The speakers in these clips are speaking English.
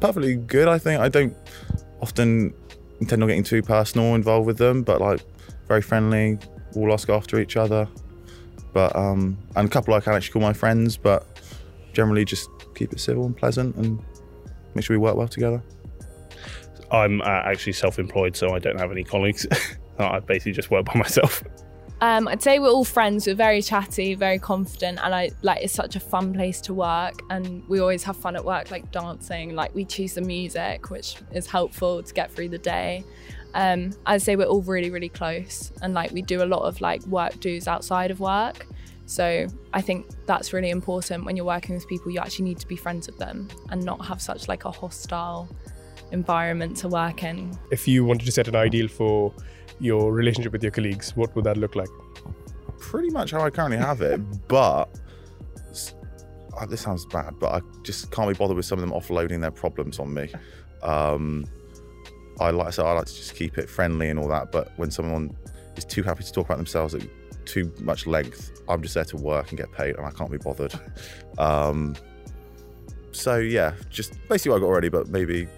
perfectly good. I think I don't often intend on getting too personal involved with them, but like very friendly. All ask after each other, but um, and a couple I can actually call my friends, but generally just keep it civil and pleasant and make sure we work well together. I'm uh, actually self-employed, so I don't have any colleagues. I basically just work by myself. Um, I'd say we're all friends. We're very chatty, very confident, and I like it's such a fun place to work. And we always have fun at work, like dancing. Like we choose the music, which is helpful to get through the day. Um, I'd say we're all really, really close, and like we do a lot of like work dues outside of work. So I think that's really important when you're working with people. You actually need to be friends with them and not have such like a hostile environment to work in. If you wanted to set an ideal for your relationship with your colleagues, what would that look like? Pretty much how I currently have it, but uh, this sounds bad, but I just can't be bothered with some of them offloading their problems on me. Um, I like I said, I like to just keep it friendly and all that. But when someone is too happy to talk about themselves at too much length, I'm just there to work and get paid, and I can't be bothered. Um, so yeah, just basically what I got already, but maybe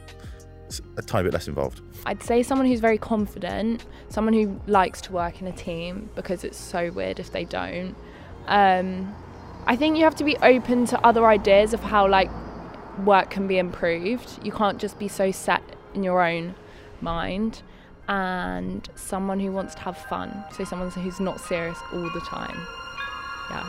a tiny bit less involved. I'd say someone who's very confident, someone who likes to work in a team because it's so weird if they don't. Um, I think you have to be open to other ideas of how like work can be improved. You can't just be so set in your own mind. And someone who wants to have fun, so someone who's not serious all the time. Yeah.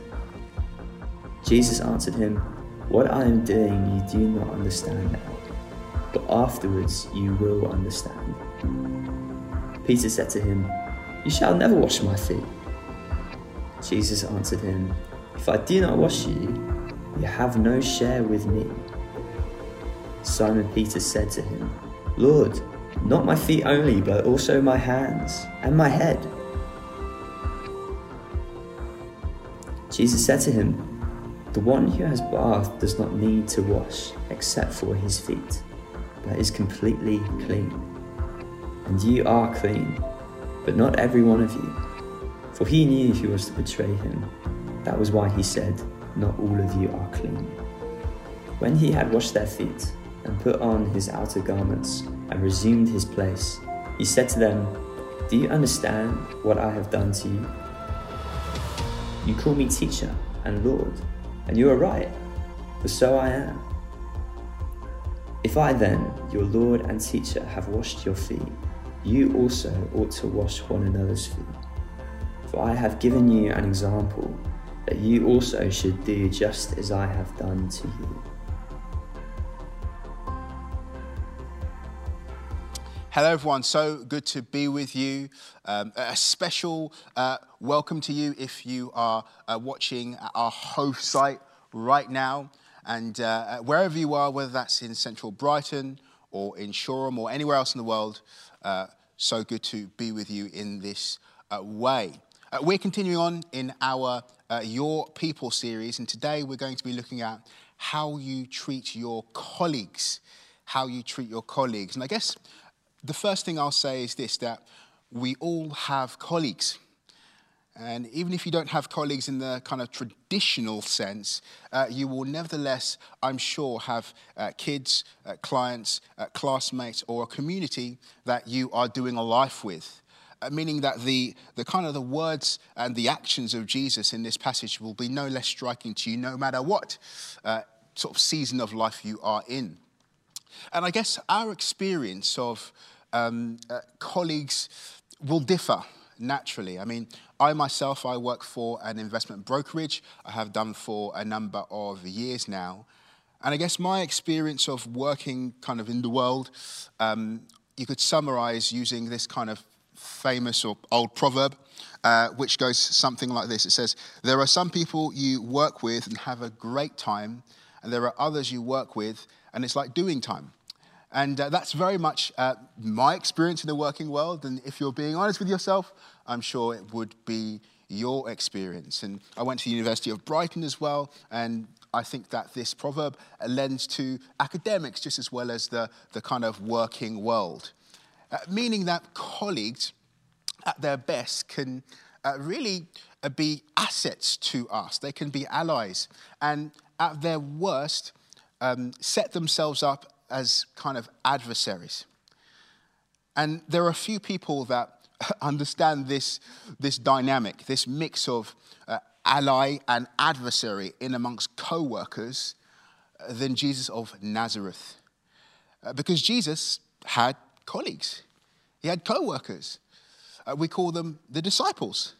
Jesus answered him, What I am doing you do not understand now, but afterwards you will understand. Peter said to him, You shall never wash my feet. Jesus answered him, If I do not wash you, you have no share with me. Simon Peter said to him, Lord, not my feet only, but also my hands and my head. Jesus said to him, The one who has bathed does not need to wash except for his feet, but is completely clean. And you are clean, but not every one of you. For he knew who was to betray him. That was why he said, Not all of you are clean. When he had washed their feet and put on his outer garments and resumed his place, he said to them, Do you understand what I have done to you? You call me teacher and Lord, and you are right, for so I am. If I then, your Lord and teacher, have washed your feet, you also ought to wash one another's feet. For I have given you an example that you also should do just as I have done to you. Hello, everyone. So good to be with you. Um, a special uh, welcome to you if you are uh, watching our host site right now. And uh, wherever you are, whether that's in central Brighton or in Shoreham or anywhere else in the world, uh, so good to be with you in this uh, way. Uh, we're continuing on in our Your People series, and today we're going to be looking at how you treat your colleagues. How you treat your colleagues. And I guess the first thing I'll say is this that we all have colleagues. And even if you don't have colleagues in the kind of traditional sense, uh, you will nevertheless, I'm sure, have uh, kids, uh, clients, uh, classmates, or a community that you are doing a life with. uh, meaning that the, the kind of the words and the actions of Jesus in this passage will be no less striking to you no matter what uh, sort of season of life you are in. And I guess our experience of um, uh, colleagues will differ naturally. I mean, I myself, I work for an investment brokerage. I have done for a number of years now. And I guess my experience of working kind of in the world, um, you could summarize using this kind of famous or old proverb, uh, which goes something like this It says, There are some people you work with and have a great time, and there are others you work with, and it's like doing time. And uh, that's very much uh, my experience in the working world. And if you're being honest with yourself, I'm sure it would be your experience. And I went to the University of Brighton as well, and I think that this proverb lends to academics just as well as the, the kind of working world, uh, meaning that colleagues at their best can uh, really uh, be assets to us. They can be allies, and at their worst, um, set themselves up as kind of adversaries. And there are a few people that understand this, this dynamic, this mix of uh, ally and adversary in amongst co workers uh, than Jesus of Nazareth. Uh, because Jesus had colleagues, he had co workers. Uh, we call them the disciples.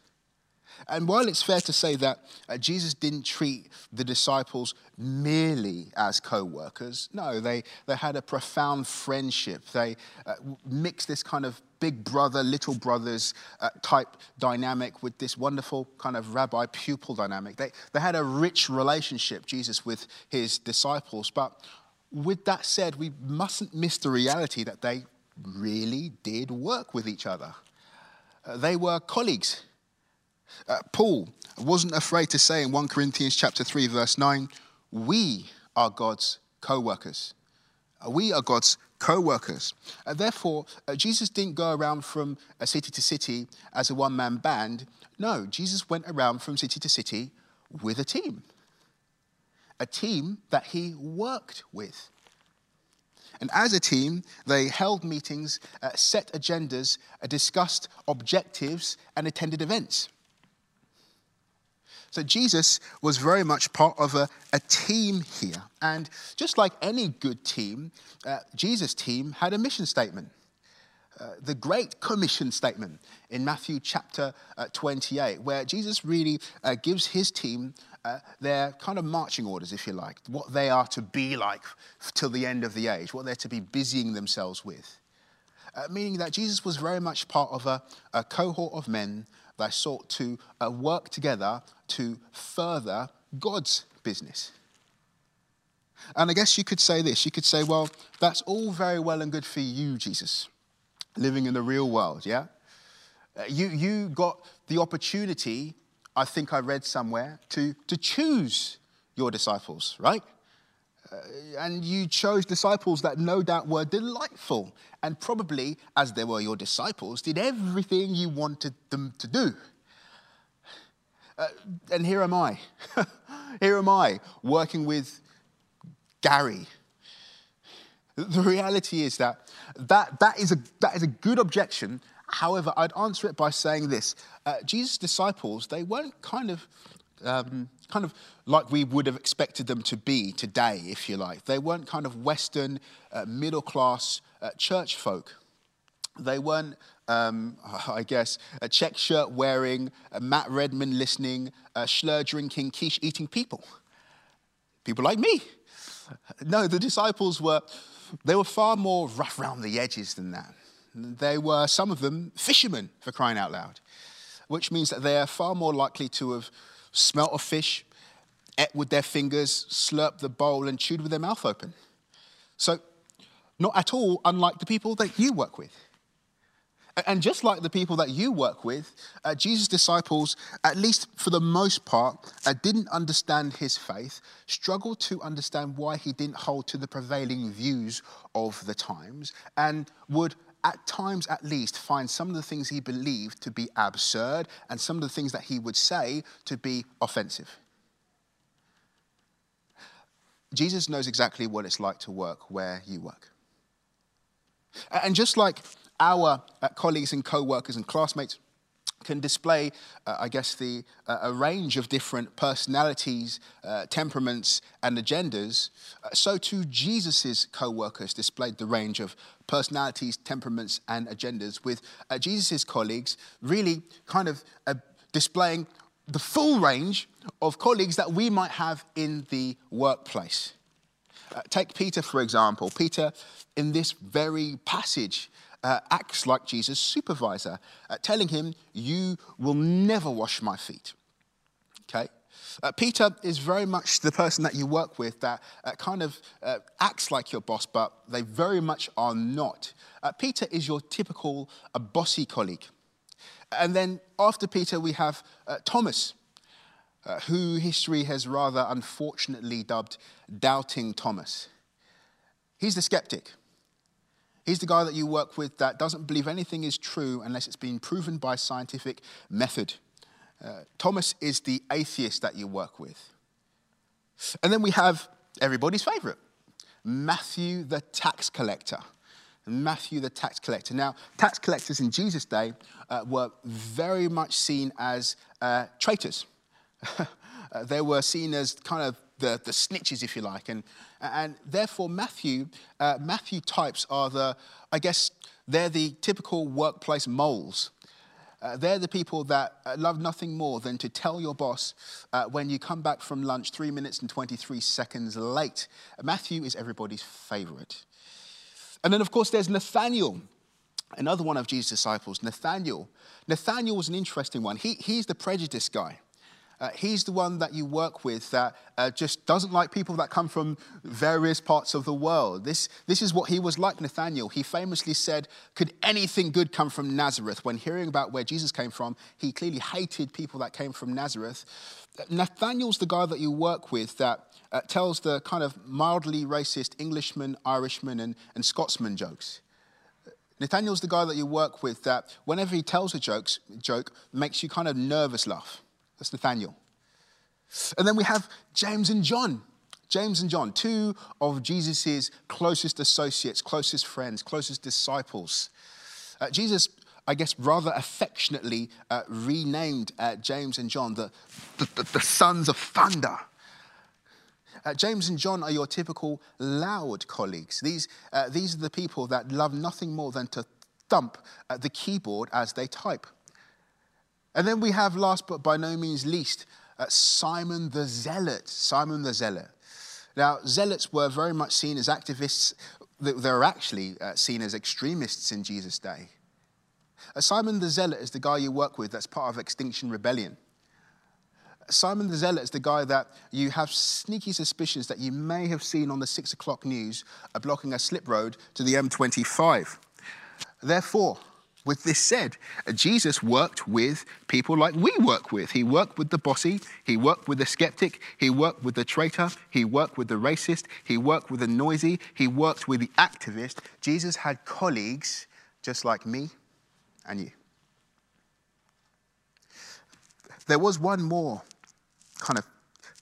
And while it's fair to say that uh, Jesus didn't treat the disciples merely as co workers, no, they, they had a profound friendship. They uh, mixed this kind of big brother, little brothers uh, type dynamic with this wonderful kind of rabbi pupil dynamic. They, they had a rich relationship, Jesus, with his disciples. But with that said, we mustn't miss the reality that they really did work with each other. Uh, they were colleagues uh, Paul wasn't afraid to say in 1 Corinthians chapter 3 verse 9, we are God's co-workers. Uh, we are God's co-workers. Uh, therefore, uh, Jesus didn't go around from city to city as a one-man band. No, Jesus went around from city to city with a team. A team that he worked with. And as a team, they held meetings, uh, set agendas, uh, discussed objectives, and attended events. So Jesus was very much part of a, a team here. And just like any good team, uh, Jesus' team had a mission statement. Uh, the Great Commission statement in Matthew chapter uh, 28, where Jesus really uh, gives his team uh, their kind of marching orders, if you like, what they are to be like till the end of the age, what they're to be busying themselves with. Uh, meaning that Jesus was very much part of a, a cohort of men that sought to uh, work together to further God's business. And I guess you could say this you could say, well, that's all very well and good for you, Jesus, living in the real world, yeah? Uh, you, you got the opportunity, I think I read somewhere, to, to choose your disciples, right? Uh, and you chose disciples that no doubt were delightful and probably, as they were your disciples, did everything you wanted them to do. Uh, and here am I. here am I working with Gary. The reality is that that, that, is, a, that is a good objection. However, I'd answer it by saying this uh, Jesus' disciples, they weren't kind of um, kind of like we would have expected them to be today, if you like. They weren't kind of Western, uh, middle class uh, church folk. They weren't, um, I guess, a check shirt wearing, Matt Redman listening, Shloer drinking, quiche eating people. People like me. No, the disciples were, they were far more rough around the edges than that. They were, some of them, fishermen, for crying out loud, which means that they are far more likely to have smelt a fish, ate with their fingers, slurped the bowl, and chewed with their mouth open. So, not at all unlike the people that you work with. And just like the people that you work with, uh, Jesus' disciples, at least for the most part, uh, didn't understand his faith, struggled to understand why he didn't hold to the prevailing views of the times, and would at times at least, find some of the things he believed to be absurd and some of the things that he would say to be offensive. Jesus knows exactly what it's like to work where you work. And just like our uh, colleagues and co workers and classmates can display, uh, I guess, the, uh, a range of different personalities, uh, temperaments, and agendas, uh, so too Jesus' co workers displayed the range of personalities, temperaments, and agendas, with uh, Jesus' colleagues really kind of uh, displaying the full range of colleagues that we might have in the workplace. take Peter, for example. Peter, in this very passage, uh, acts like Jesus' supervisor, uh, telling him, You will never wash my feet. Okay? Uh, Peter is very much the person that you work with that uh, kind of uh, acts like your boss, but they very much are not. Uh, Peter is your typical bossy colleague. And then after Peter, we have Thomas. Who history has rather unfortunately dubbed Doubting Thomas. He's the skeptic. He's the guy that you work with that doesn't believe anything is true unless it's been proven by scientific method. Uh, Thomas is the atheist that you work with. And then we have everybody's favorite, Matthew the tax collector. Matthew the tax collector. Now, tax collectors in Jesus' day uh, were very much seen as uh, traitors. uh, they were seen as kind of the, the snitches, if you like. And, and therefore, Matthew, uh, Matthew types are the, I guess, they're the typical workplace moles. Uh, they're the people that uh, love nothing more than to tell your boss uh, when you come back from lunch three minutes and 23 seconds late. Matthew is everybody's favorite. And then, of course, there's Nathaniel, another one of Jesus' disciples. Nathaniel. Nathaniel was an interesting one. He, he's the prejudice guy. Uh, he's the one that you work with that uh, just doesn't like people that come from various parts of the world. This, this is what he was like, Nathaniel. He famously said, Could anything good come from Nazareth? When hearing about where Jesus came from, he clearly hated people that came from Nazareth. Nathaniel's the guy that you work with that uh, tells the kind of mildly racist Englishman, Irishman, and, and Scotsman jokes. Nathaniel's the guy that you work with that whenever he tells a jokes, joke makes you kind of nervous laugh. That's Nathaniel. And then we have James and John. James and John, two of Jesus' closest associates, closest friends, closest disciples. Uh, Jesus, I guess, rather affectionately uh, renamed uh, James and John the, the, the sons of thunder. Uh, James and John are your typical loud colleagues. These, uh, these are the people that love nothing more than to thump the keyboard as they type. And then we have, last but by no means least, uh, Simon the Zealot. Simon the Zealot. Now, zealots were very much seen as activists. They were actually uh, seen as extremists in Jesus' day. Uh, Simon the Zealot is the guy you work with that's part of Extinction Rebellion. Simon the Zealot is the guy that you have sneaky suspicions that you may have seen on the six o'clock news uh, blocking a slip road to the M25. Therefore, with this said, Jesus worked with people like we work with. He worked with the bossy, he worked with the skeptic, he worked with the traitor, he worked with the racist, he worked with the noisy, he worked with the activist. Jesus had colleagues just like me and you. There was one more kind of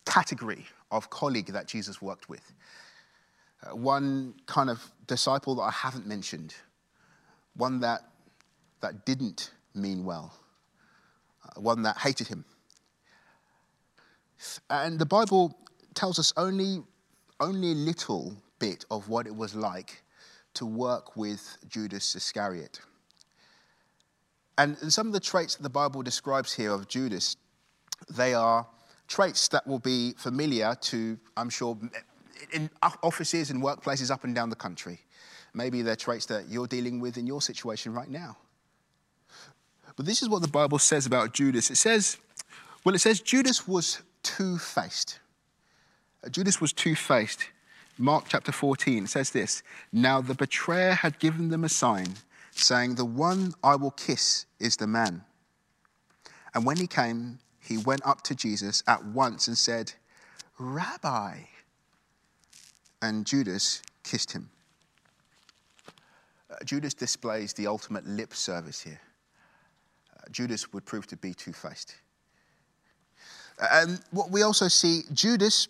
category of colleague that Jesus worked with. Uh, one kind of disciple that I haven't mentioned, one that that didn't mean well, uh, one that hated him. And the Bible tells us only, only a little bit of what it was like to work with Judas Iscariot. And some of the traits that the Bible describes here of Judas, they are traits that will be familiar to, I'm sure, in offices and workplaces up and down the country. Maybe they're traits that you're dealing with in your situation right now. But this is what the Bible says about Judas. It says, well, it says Judas was two faced. Uh, Judas was two faced. Mark chapter 14 says this Now the betrayer had given them a sign, saying, The one I will kiss is the man. And when he came, he went up to Jesus at once and said, Rabbi. And Judas kissed him. Uh, Judas displays the ultimate lip service here. Judas would prove to be two faced. And what we also see, Judas,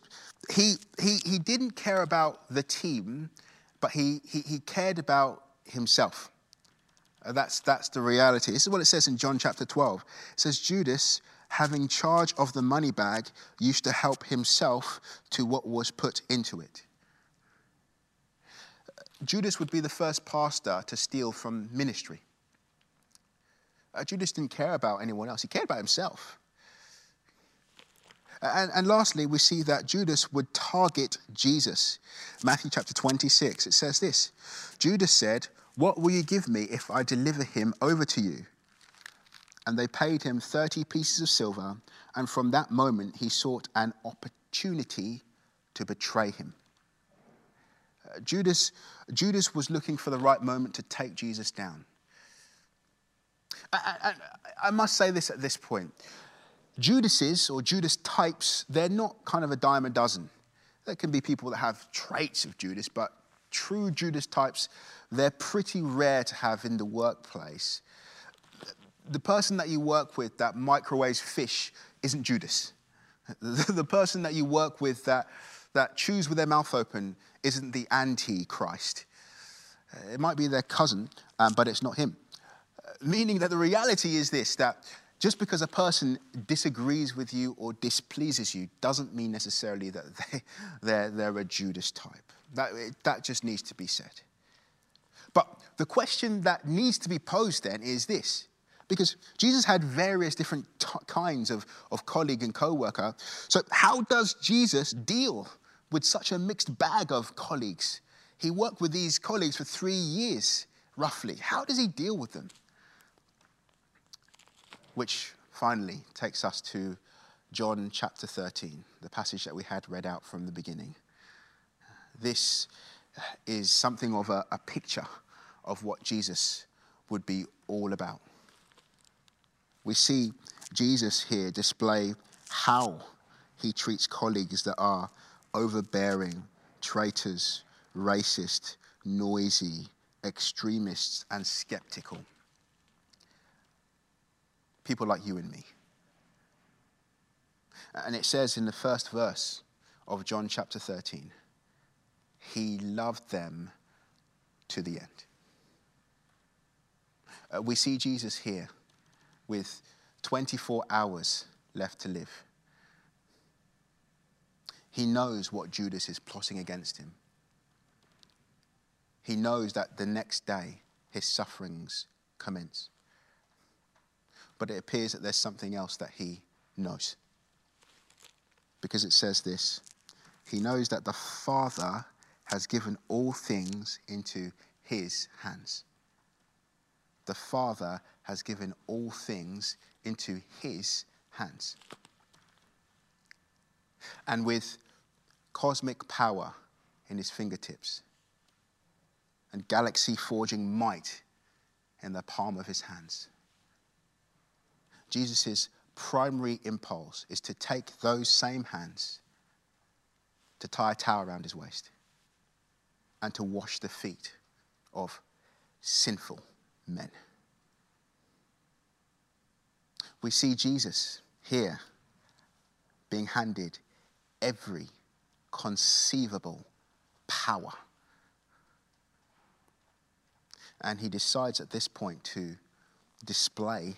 he, he, he didn't care about the team, but he, he, he cared about himself. Uh, that's, that's the reality. This is what it says in John chapter 12. It says, Judas, having charge of the money bag, used to help himself to what was put into it. Judas would be the first pastor to steal from ministry. Uh, Judas didn't care about anyone else, he cared about himself. And, and, lastly, we see that Judas would target Jesus. Matthew chapter 26, it says this Judas said, What will you give me if I deliver him over to you? And they paid him 30 pieces of silver, and from that moment he sought an opportunity to betray him. Uh, Judas, Judas was looking for the right moment to take Jesus down. I, I, I must say this at this point. Judases or Judas types, they're not kind of a dime a dozen. There can be people that have traits of Judas, but true Judas types, they're pretty rare to have in the workplace. The person that you work with that microwaves fish isn't Judas. The person that you work with that, that chews with their mouth open isn't the anti-Christ. It might be their cousin, um, but it's not him. Meaning that the reality is this, that just because a person disagrees with you or displeases you doesn't mean necessarily that they, they're, they're a Judas type. That, that just needs to be said. But the question that needs to be posed then is this because Jesus had various different t- kinds of, of colleague and co worker. So, how does Jesus deal with such a mixed bag of colleagues? He worked with these colleagues for three years, roughly. How does he deal with them? Which finally takes us to John chapter 13, the passage that we had read out from the beginning. This is something of a, a picture of what Jesus would be all about. We see Jesus here display how he treats colleagues that are overbearing, traitors, racist, noisy, extremists, and skeptical people like you and me. And it says in the first verse of John chapter 13, He loved them to the end. Uh, we see Jesus here with 24 hours left to live. He knows what Judas is plotting against him. He knows that the next day his sufferings commence but it appears that there's something else that he knows. Because it says this He knows that the Father has given all things into his hands. The Father has given all things into his hands. And with cosmic power in his fingertips and galaxy forging might in the palm of his hands Jesus' primary impulse is to take those same hands to tie a towel around his waist and to wash the feet of sinful men. We see Jesus here being handed every conceivable power. And he decides at this point to display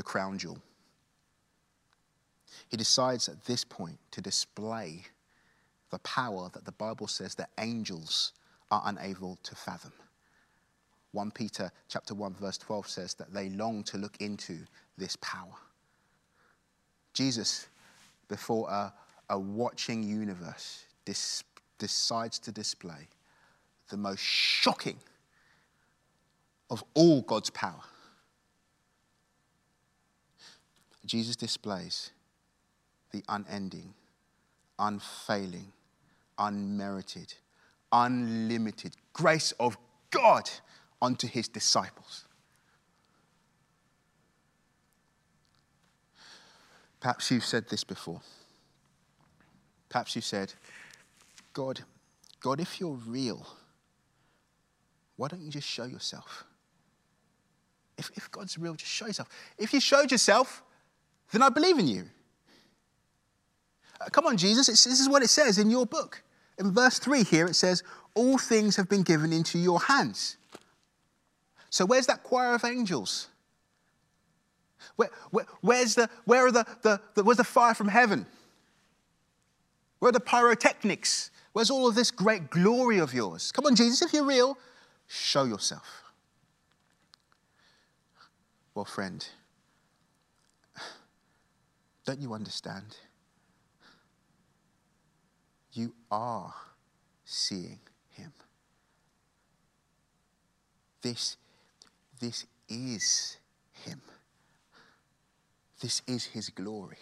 the crown jewel. He decides at this point to display the power that the Bible says that angels are unable to fathom. 1 Peter chapter 1 verse 12 says that they long to look into this power. Jesus before a, a watching universe dis, decides to display the most shocking of all God's power Jesus displays the unending, unfailing, unmerited, unlimited grace of God unto his disciples. Perhaps you've said this before. Perhaps you said, God, God, if you're real, why don't you just show yourself? If, if God's real, just show yourself. If you showed yourself, then I believe in you. Uh, come on, Jesus, it's, this is what it says in your book. In verse 3 here, it says, All things have been given into your hands. So where's that choir of angels? Where, where, where's the, where are the, the, the, where's the fire from heaven? Where are the pyrotechnics? Where's all of this great glory of yours? Come on, Jesus, if you're real, show yourself. Well, friend, don't you understand? You are seeing him. This, this is him. This is his glory.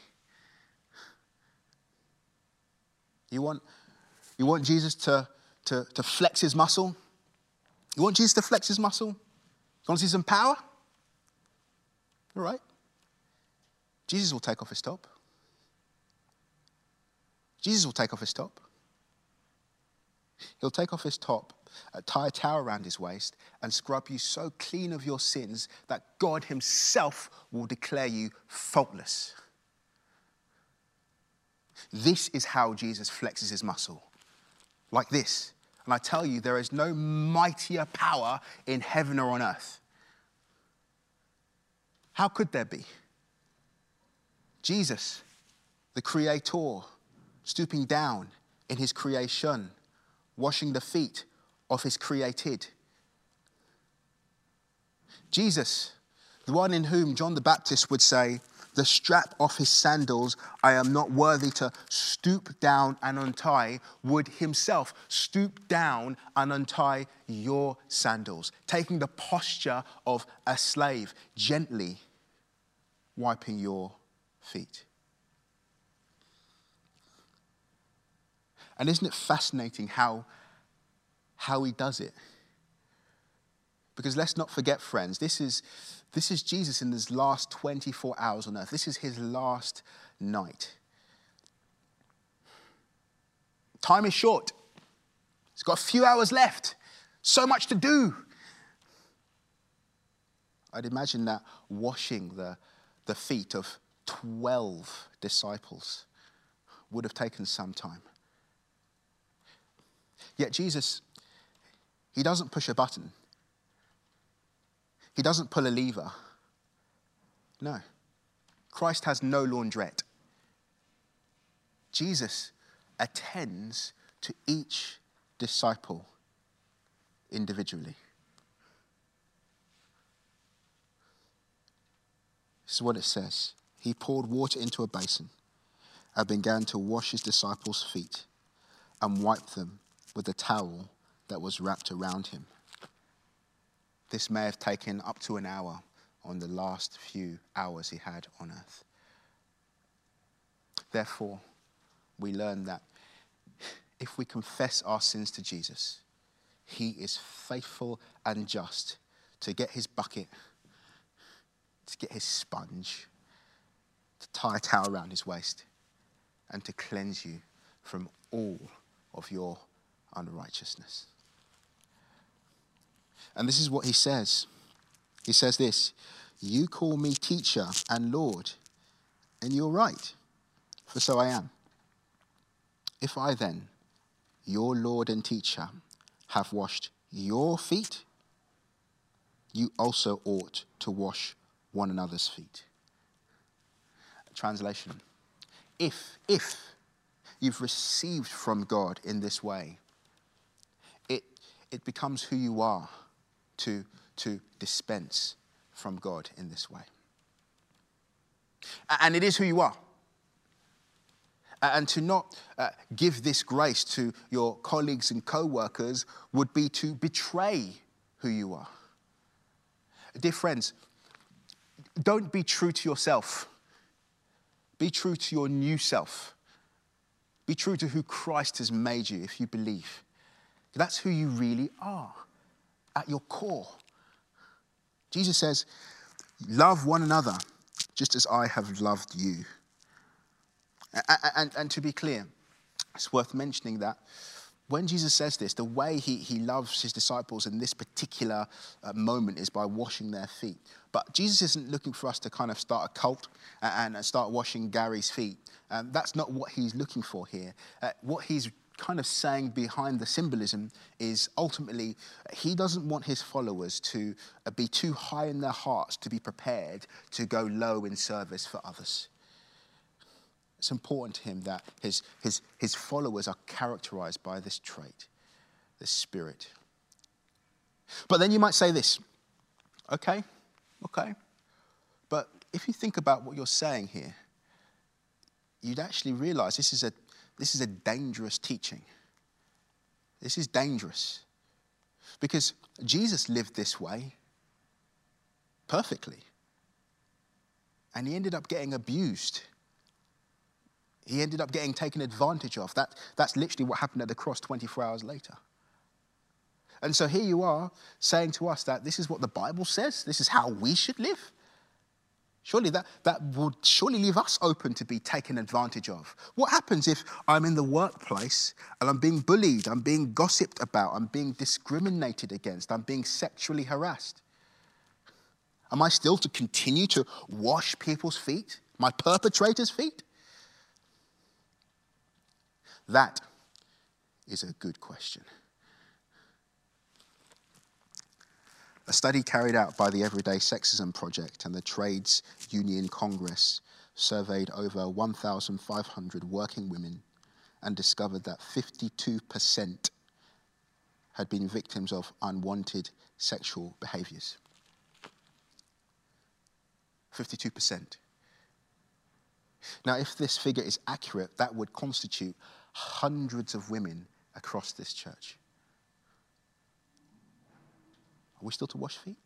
You want, you want Jesus to, to, to flex his muscle? You want Jesus to flex his muscle? You want to see some power? All right. Jesus will take off his top. Jesus will take off his top. He'll take off his top, tie a towel around his waist, and scrub you so clean of your sins that God Himself will declare you faultless. This is how Jesus flexes his muscle, like this. And I tell you, there is no mightier power in heaven or on earth. How could there be? Jesus, the Creator, stooping down in his creation, washing the feet of his created. Jesus, the one in whom John the Baptist would say, the strap off his sandals I am not worthy to stoop down and untie, would himself stoop down and untie your sandals, taking the posture of a slave, gently wiping your feet. And isn't it fascinating how, how he does it? Because let's not forget, friends, this is, this is Jesus in his last 24 hours on earth. This is his last night. Time is short. He's got a few hours left. So much to do. I'd imagine that washing the, the feet of 12 disciples would have taken some time. Yet Jesus, he doesn't push a button. He doesn't pull a lever. No. Christ has no laundrette. Jesus attends to each disciple individually. This is what it says. He poured water into a basin and began to wash his disciples' feet and wipe them with the towel that was wrapped around him. This may have taken up to an hour on the last few hours he had on earth. Therefore, we learn that if we confess our sins to Jesus, he is faithful and just to get his bucket, to get his sponge, to tie a towel around his waist, and to cleanse you from all of your unrighteousness. And this is what he says. He says this You call me teacher and Lord, and you're right, for so I am. If I then, your Lord and teacher, have washed your feet, you also ought to wash one another's feet. Translation If, if you've received from God in this way, it, it becomes who you are to, to dispense from God in this way. And it is who you are. And to not uh, give this grace to your colleagues and co workers would be to betray who you are. Dear friends, don't be true to yourself. Be true to your new self. Be true to who Christ has made you if you believe. That's who you really are at your core. Jesus says, Love one another just as I have loved you. And, and, and, to be clear, it's worth mentioning that when Jesus says this, the way he, he loves his disciples in this particular uh, moment is by washing their feet. But Jesus isn't looking for us to kind of start a cult and, and start washing Gary's feet. Um, that's not what he's looking for here. Uh, what he's kind of saying behind the symbolism is ultimately he doesn't want his followers to uh, be too high in their hearts to be prepared to go low in service for others. It's important to him that his, his, his followers are characterized by this trait, this spirit. But then you might say this okay, okay. But if you think about what you're saying here, you'd actually realize this is a, this is a dangerous teaching. This is dangerous. Because Jesus lived this way perfectly. And he ended up getting abused. He ended up getting taken advantage of. That, that's literally what happened at the cross 24 hours later. And so here you are saying to us that this is what the Bible says, this is how we should live. Surely that, that would surely leave us open to be taken advantage of. What happens if I'm in the workplace and I'm being bullied, I'm being gossiped about, I'm being discriminated against, I'm being sexually harassed? Am I still to continue to wash people's feet, my perpetrators' feet? That is a good question. A study carried out by the Everyday Sexism Project and the Trades Union Congress surveyed over 1,500 working women and discovered that 52% had been victims of unwanted sexual behaviors. 52%. Now, if this figure is accurate, that would constitute hundreds of women across this church. Are we still to wash feet?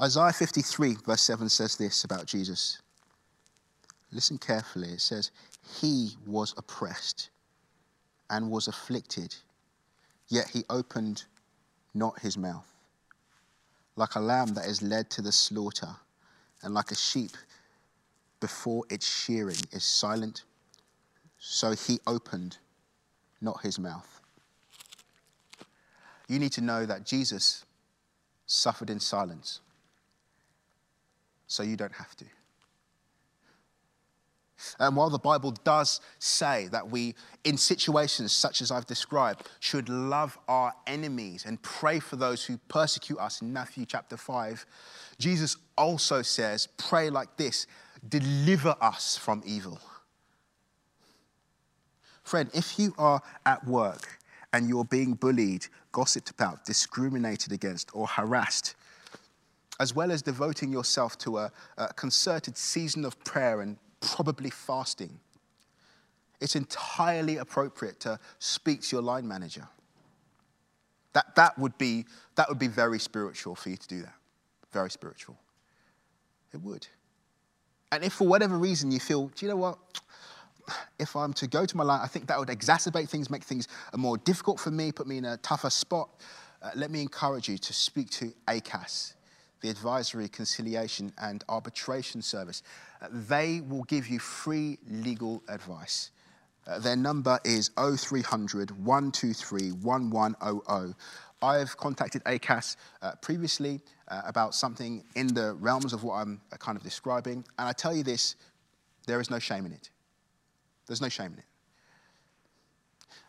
Isaiah 53, verse 7 says this about Jesus. Listen carefully. It says, He was oppressed and was afflicted, yet he opened not his mouth. Like a lamb that is led to the slaughter, and like a sheep before its shearing is silent, so he opened not his mouth you need to know that Jesus suffered in silence so you don't have to. And while the Bible does say that we, in situations such as I've described, should love our enemies and pray for those who persecute us in Matthew chapter 5, Jesus also says, pray like this deliver us from evil. Friend, if you are at work and you're being bullied, gossiped about, discriminated against, or harassed, as well as devoting yourself to a, a concerted season of prayer and probably fasting, it's entirely appropriate to speak to your line manager. That, that, would be, that would be very spiritual for you to do that. Very spiritual. It would. And if for whatever reason you feel, do you know what? If I'm to go to my line, I think that would exacerbate things, make things more difficult for me, put me in a tougher spot. Uh, let me encourage you to speak to ACAS, the Advisory, Conciliation and Arbitration Service. Uh, they will give you free legal advice. Uh, their number is 0300 123 1100. I've contacted ACAS uh, previously uh, about something in the realms of what I'm uh, kind of describing, and I tell you this there is no shame in it. There's no shame in it.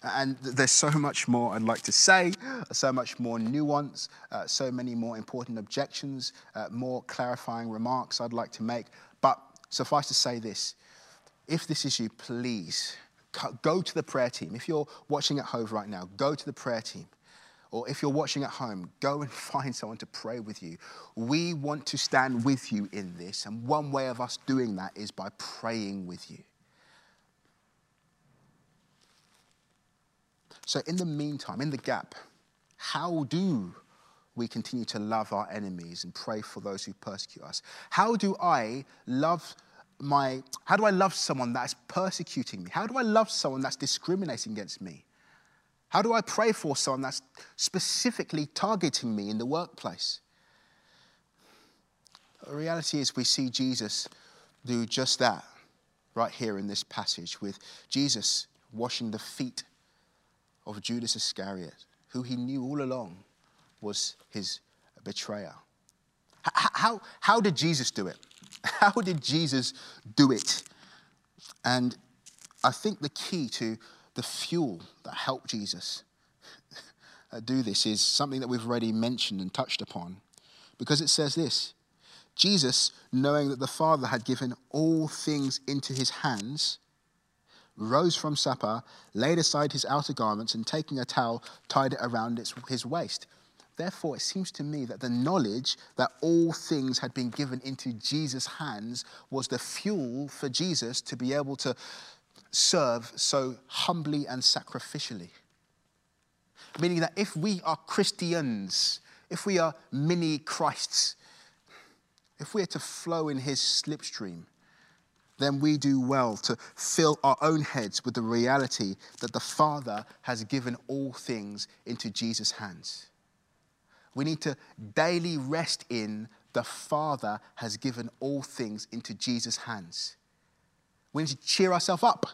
And there's so much more I'd like to say, so much more nuance, uh, so many more important objections, uh, more clarifying remarks I'd like to make. But suffice to say this if this is you, please go to the prayer team. If you're watching at home right now, go to the prayer team. Or if you're watching at home, go and find someone to pray with you. We want to stand with you in this, and one way of us doing that is by praying with you. So, in the meantime, in the gap, how do we continue to love our enemies and pray for those who persecute us? How do I love my, how do I love someone that's persecuting me? How do I love someone that's discriminating against me? How do I pray for someone that's specifically targeting me in the workplace? The reality is, we see Jesus do just that right here in this passage with Jesus washing the feet of Judas Iscariot, who he knew all along was his betrayer. How, how, did Jesus do it? How did Jesus do it? And I think the key to the fuel that helped Jesus uh, do this is something that we've already mentioned and touched upon. Because it says this Jesus, knowing that the Father had given all things into his hands, rose from supper, laid aside his outer garments, and taking a towel, tied it around his waist. Therefore, it seems to me that the knowledge that all things had been given into Jesus' hands was the fuel for Jesus to be able to serve so humbly and sacrificially. Meaning that if we are Christians, if we are mini Christs, if we are to flow in his slipstream, then we do well to fill our own heads with the reality that the Father has given all things into Jesus' hands. We need to daily rest in the Father has given all things into Jesus' hands. We need to cheer ourselves up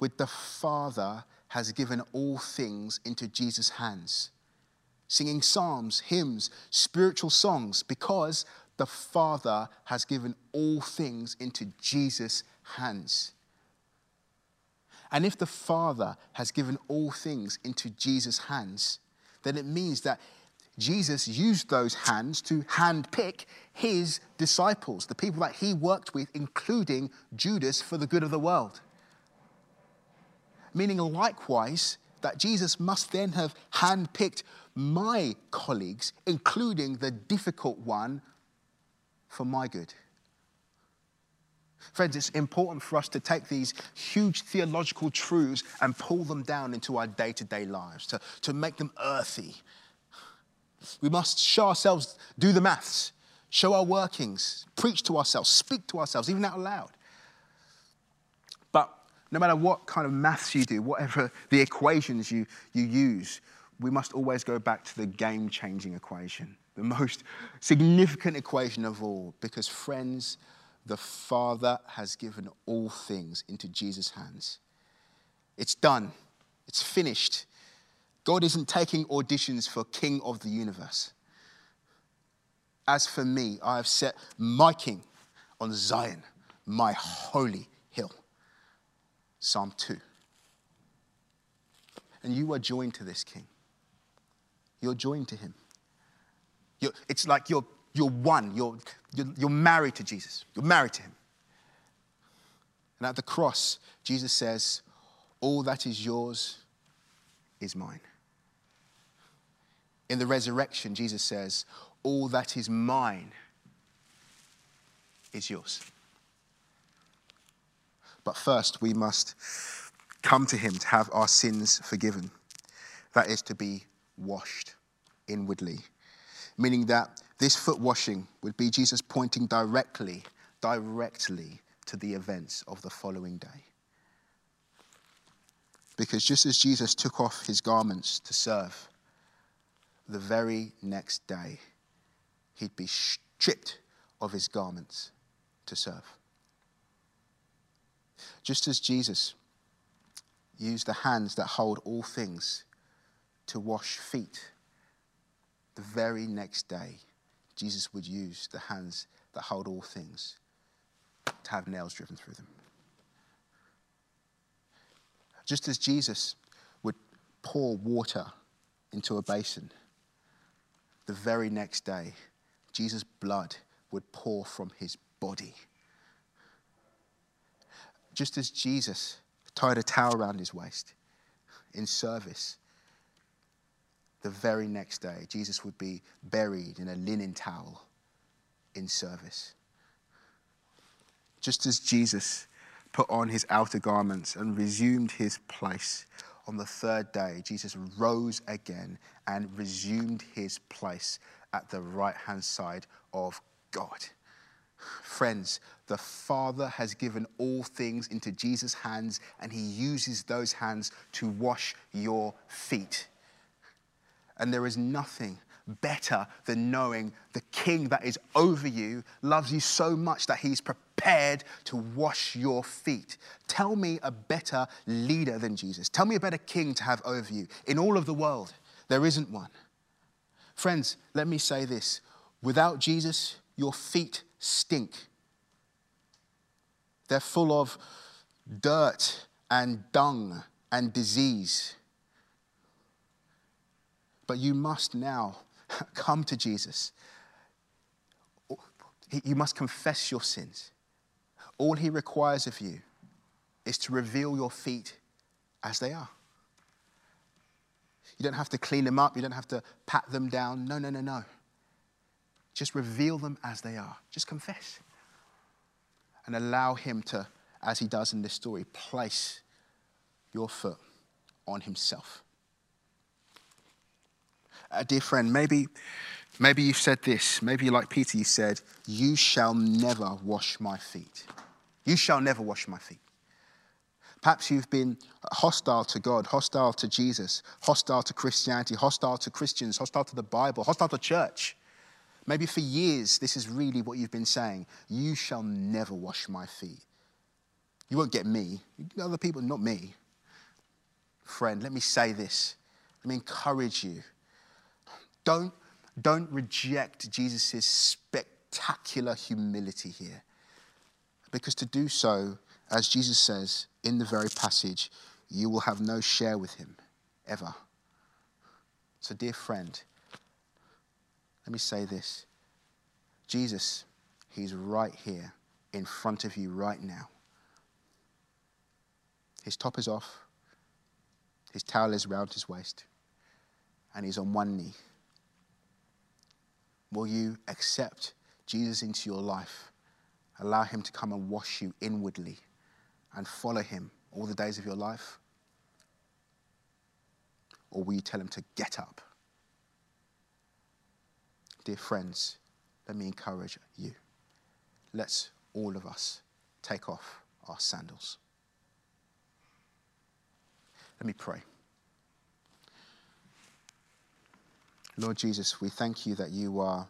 with the Father has given all things into Jesus' hands. Singing psalms, hymns, spiritual songs, because the Father has given all things into Jesus' hands. And if the Father has given all things into Jesus' hands, then it means that Jesus used those hands to handpick his disciples, the people that he worked with, including Judas, for the good of the world. Meaning, likewise, that Jesus must then have handpicked my colleagues, including the difficult one, for my good. Friends, it's important for us to take these huge theological truths and pull them down into our day to day lives, to, to make them earthy, we must show ourselves, do the maths, show our workings, preach to ourselves, speak to ourselves, even out loud. But no matter what kind of maths you do, whatever the equations you, you use, we must always go back to the game changing equation, the most significant equation of all. Because, friends, the Father has given all things into Jesus' hands. It's done, it's finished. God isn't taking auditions for King of the universe. As for me, I have set my King on Zion, my holy hill. Psalm 2. And you are joined to this King. You're joined to him. You're, it's like you're, you're one, you're, you're, you're married to Jesus, you're married to him. And at the cross, Jesus says, All that is yours is mine. In the resurrection, Jesus says, All that is mine is yours. But first, we must come to Him to have our sins forgiven. That is to be washed inwardly, meaning that this foot washing would be Jesus pointing directly, directly to the events of the following day. Because just as Jesus took off his garments to serve, the very next day, he'd be stripped of his garments to serve. Just as Jesus used the hands that hold all things to wash feet, the very next day, Jesus would use the hands that hold all things to have nails driven through them. Just as Jesus would pour water into a basin the very next day, Jesus' blood would pour from his body. Just as Jesus tied a towel around his waist in service, the very next day, Jesus would be buried in a linen towel in service. Just as Jesus put on his outer garments and resumed his place on the third day, Jesus rose again and resumed his place at the right hand side of God. Friends, the Father has given all things into Jesus' hands, and he uses those hands to wash your feet. And there is nothing better than knowing the king that is over you loves you so much that he's prepared to wash your feet. Tell me a better leader than Jesus. Tell me a better king to have over you. In all of the world, there isn't one. Friends, let me say this without Jesus, your feet stink. They're full of dirt and dung and disease. But you must now come to Jesus. You must confess your sins. All he requires of you is to reveal your feet as they are. You don't have to clean them up, you don't have to pat them down. No, no, no, no. Just reveal them as they are. Just confess. And allow him to, as he does in this story, place your foot on himself. Uh, dear friend, maybe, maybe you've said this. Maybe, like Peter, you said, You shall never wash my feet. You shall never wash my feet. Perhaps you've been hostile to God, hostile to Jesus, hostile to Christianity, hostile to Christians, hostile to the Bible, hostile to church. Maybe for years, this is really what you've been saying. You shall never wash my feet. You won't get me. Other people, not me. Friend, let me say this. Let me encourage you. Don't, don't reject Jesus' spectacular humility here. Because to do so, as Jesus says in the very passage, you will have no share with him ever. So, dear friend, let me say this Jesus, he's right here in front of you right now. His top is off, his towel is round his waist, and he's on one knee. Will you accept Jesus into your life? Allow him to come and wash you inwardly and follow him all the days of your life? Or will you tell him to get up? Dear friends, let me encourage you. Let's all of us take off our sandals. Let me pray. Lord Jesus, we thank you that you are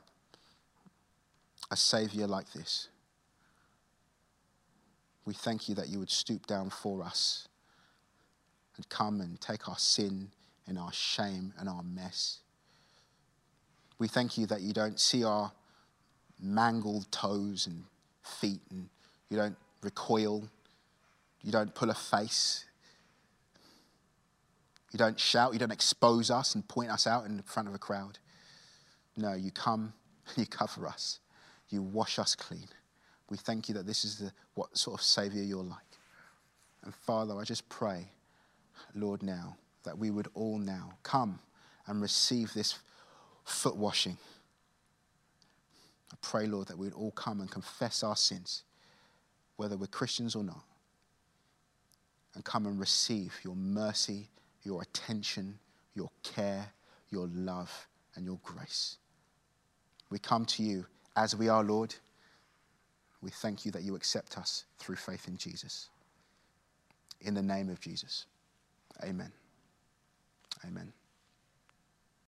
a Savior like this. We thank you that you would stoop down for us and come and take our sin and our shame and our mess. We thank you that you don't see our mangled toes and feet and you don't recoil, you don't pull a face, you don't shout, you don't expose us and point us out in front of a crowd. No, you come and you cover us, you wash us clean. We thank you that this is the, what sort of Savior you're like. And Father, I just pray, Lord, now that we would all now come and receive this foot washing. I pray, Lord, that we would all come and confess our sins, whether we're Christians or not, and come and receive your mercy, your attention, your care, your love, and your grace. We come to you as we are, Lord. We thank you that you accept us through faith in Jesus. In the name of Jesus. Amen. Amen.